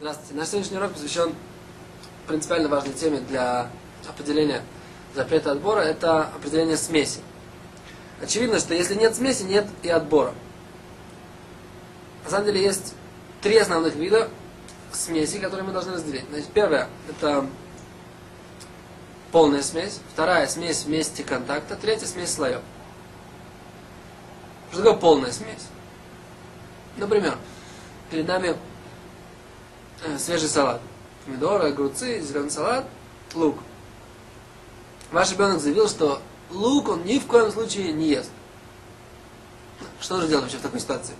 Здравствуйте. Наш сегодняшний урок посвящен принципиально важной теме для определения запрета отбора. Это определение смеси. Очевидно, что если нет смеси, нет и отбора. На самом деле есть три основных вида смеси, которые мы должны разделить. Значит, первое – это полная смесь. Вторая – смесь вместе контакта. Третья – смесь слоев. Что такое полная смесь? Например, перед нами свежий салат. Помидоры, огурцы, зеленый салат, лук. Ваш ребенок заявил, что лук он ни в коем случае не ест. Что же делать вообще в такой ситуации?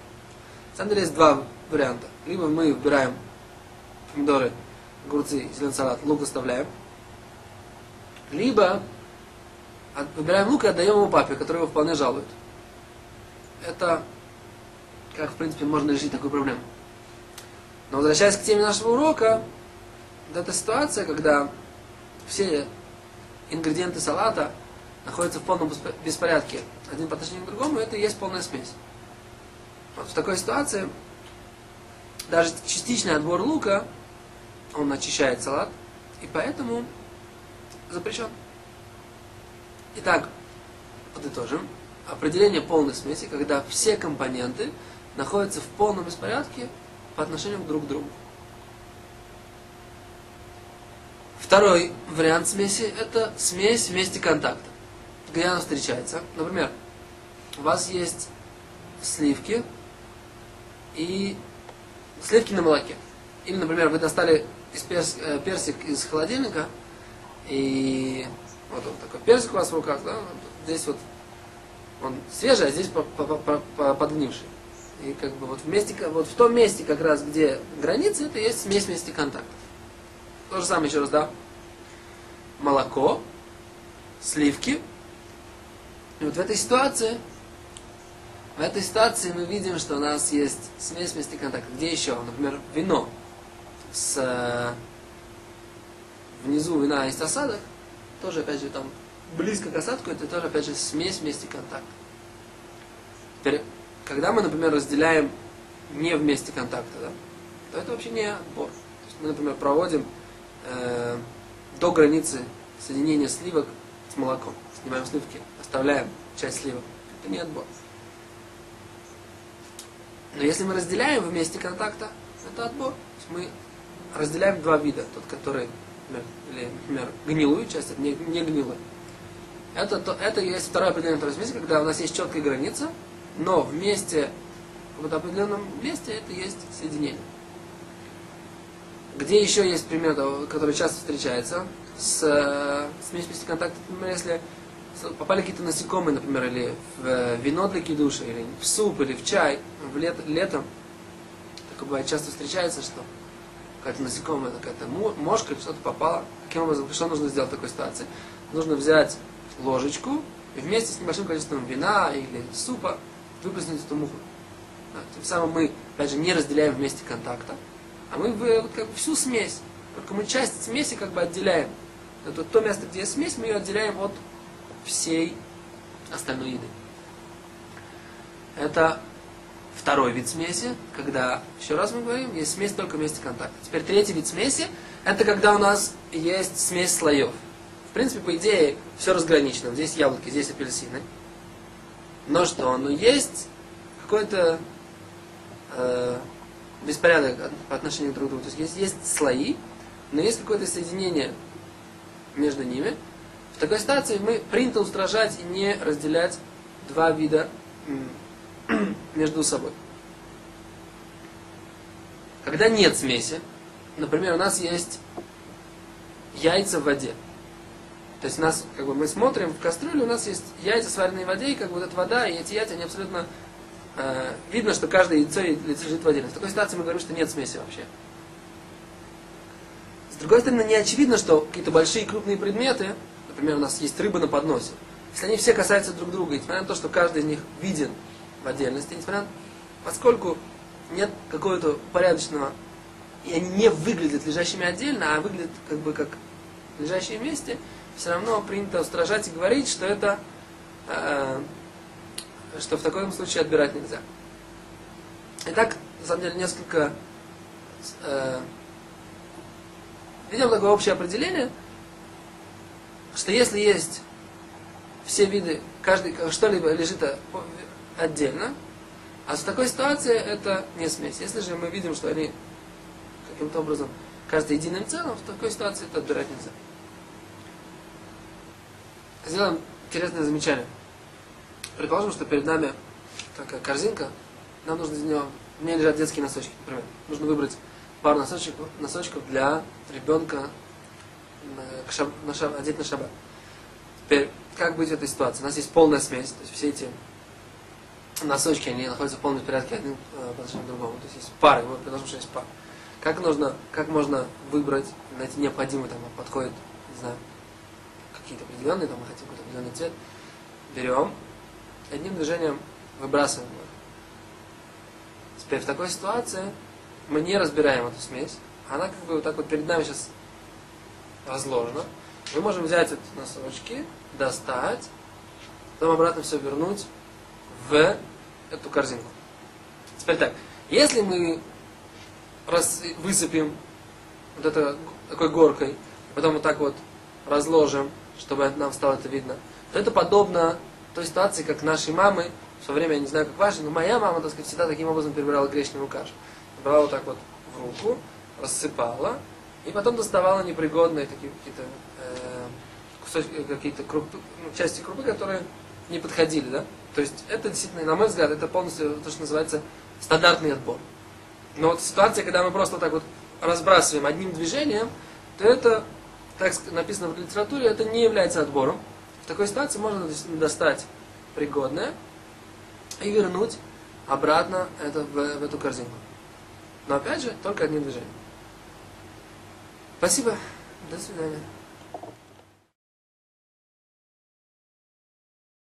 На самом деле есть два варианта. Либо мы выбираем помидоры, огурцы, зеленый салат, лук оставляем. Либо выбираем лук и отдаем его папе, который его вполне жалует. Это как, в принципе, можно решить такую проблему. Но возвращаясь к теме нашего урока, вот эта ситуация, когда все ингредиенты салата находятся в полном беспорядке один по отношению к другому, это и есть полная смесь. Вот в такой ситуации даже частичный отбор лука, он очищает салат, и поэтому запрещен. Итак, подытожим. Определение полной смеси, когда все компоненты находятся в полном беспорядке по отношению друг к другу. Второй вариант смеси – это смесь вместе контакта. Где она встречается? Например, у вас есть сливки и сливки на молоке. Или, например, вы достали из перс, э, персик из холодильника, и вот он такой персик у вас в руках, да, здесь вот он свежий, а здесь подгнивший. И как бы вот, вместе, вот в том месте, как раз где границы, это есть смесь вместе контактов. То же самое еще раз, да? Молоко, сливки. И вот в этой ситуации, в этой ситуации мы видим, что у нас есть смесь вместе контактов. Где еще? Например, вино. С, э, внизу вина есть осадок. Тоже, опять же, там близко к осадку, это тоже, опять же, смесь вместе контактов. Теперь когда мы, например, разделяем не вместе контакта, да, то это вообще не отбор. То есть мы, например, проводим э, до границы соединения сливок с молоком. Снимаем сливки, оставляем часть сливок. Это не отбор. Но если мы разделяем вместе контакта, это отбор. То есть мы разделяем два вида. Тот, который, например, или, например гнилую часть, это не, не гнилая. Это, то, это есть второе определение второй смеси, когда у нас есть четкая граница, но вместе, в каком-то определенном месте это есть соединение. Где еще есть пример, который часто встречается, с смесью контакта, например, если попали какие-то насекомые, например, или в э, вино для кидуша, или в суп, или в чай, в лет, летом, такое бывает часто встречается, что какая-то насекомая, какая-то мошка или что-то попало. Каким образом, что нужно сделать в такой ситуации? Нужно взять ложечку и вместе с небольшим количеством вина или супа эту муху. Да, тем самым мы, опять же, не разделяем вместе контакта, а мы вот, как бы всю смесь. Только мы часть смеси как бы отделяем. Это то место, где есть смесь, мы ее отделяем от всей остальной еды. Это второй вид смеси, когда, еще раз мы говорим, есть смесь только вместе контакта. Теперь третий вид смеси, это когда у нас есть смесь слоев. В принципе, по идее, все разграничено. Здесь яблоки, здесь апельсины. Но что? Ну есть какой-то э, беспорядок по отношению друг к другу. То есть есть, есть слои, но есть какое-то соединение между ними. В такой ситуации мы принято устражать и не разделять два вида между собой. Когда нет смеси, например, у нас есть яйца в воде. То есть у нас, как бы мы смотрим в кастрюлю, у нас есть яйца, сваренные в воде, и как бы вот эта вода, и эти яйца, они абсолютно... Э, видно, что каждое яйцо лежит в отдельно. В такой ситуации мы говорим, что нет смеси вообще. С другой стороны, не очевидно, что какие-то большие крупные предметы, например, у нас есть рыба на подносе, если они все касаются друг друга, несмотря на то, что каждый из них виден в отдельности, несмотря на, поскольку нет какого-то порядочного, и они не выглядят лежащими отдельно, а выглядят как бы как лежащие вместе, все равно принято устражать и говорить, что это, э, что в таком случае отбирать нельзя. Итак, на самом деле, несколько э, Видим такое общее определение, что если есть все виды, каждый, что-либо лежит отдельно, а в такой ситуации это не смесь. Если же мы видим, что они каким-то образом каждый единым целым, в такой ситуации это отбирать нельзя. Сделаем интересное замечание. Предположим, что перед нами такая корзинка, нам нужно из нее, в ней лежат детские носочки, например. Нужно выбрать пару носочков, носочков для ребенка на, шаб, на шаб, одеть на шаббат. Теперь, как быть в этой ситуации? У нас есть полная смесь, то есть все эти носочки, они находятся в полном порядке один э, по отношению к другому. То есть есть пары, вот предположим, что есть пара. Как нужно, как можно выбрать, найти необходимый, там, подходит, не знаю, какие-то определенные, там, мы хотим какой-то определенный цвет, берем, одним движением выбрасываем его. Теперь в такой ситуации мы не разбираем эту смесь, она как бы вот так вот перед нами сейчас разложена. Мы можем взять эти носочки, достать, потом обратно все вернуть в эту корзинку. Теперь так, если мы раз, высыпем вот это такой горкой, потом вот так вот разложим, чтобы нам стало это видно, то это подобно той ситуации, как наши мамы, в свое время, я не знаю, как ваши, но моя мама, так сказать, всегда таким образом перебирала гречневую кашу. Брала вот так вот в руку, рассыпала, и потом доставала непригодные такие какие-то э, кусочки, какие-то крупы, ну, части крупы, которые не подходили, да? То есть это действительно, на мой взгляд, это полностью то, что называется стандартный отбор. Но вот ситуация, когда мы просто так вот разбрасываем одним движением, то это, так написано в литературе, это не является отбором. В такой ситуации можно достать пригодное и вернуть обратно это в, в эту корзинку. Но опять же, только одним движением. Спасибо. До свидания.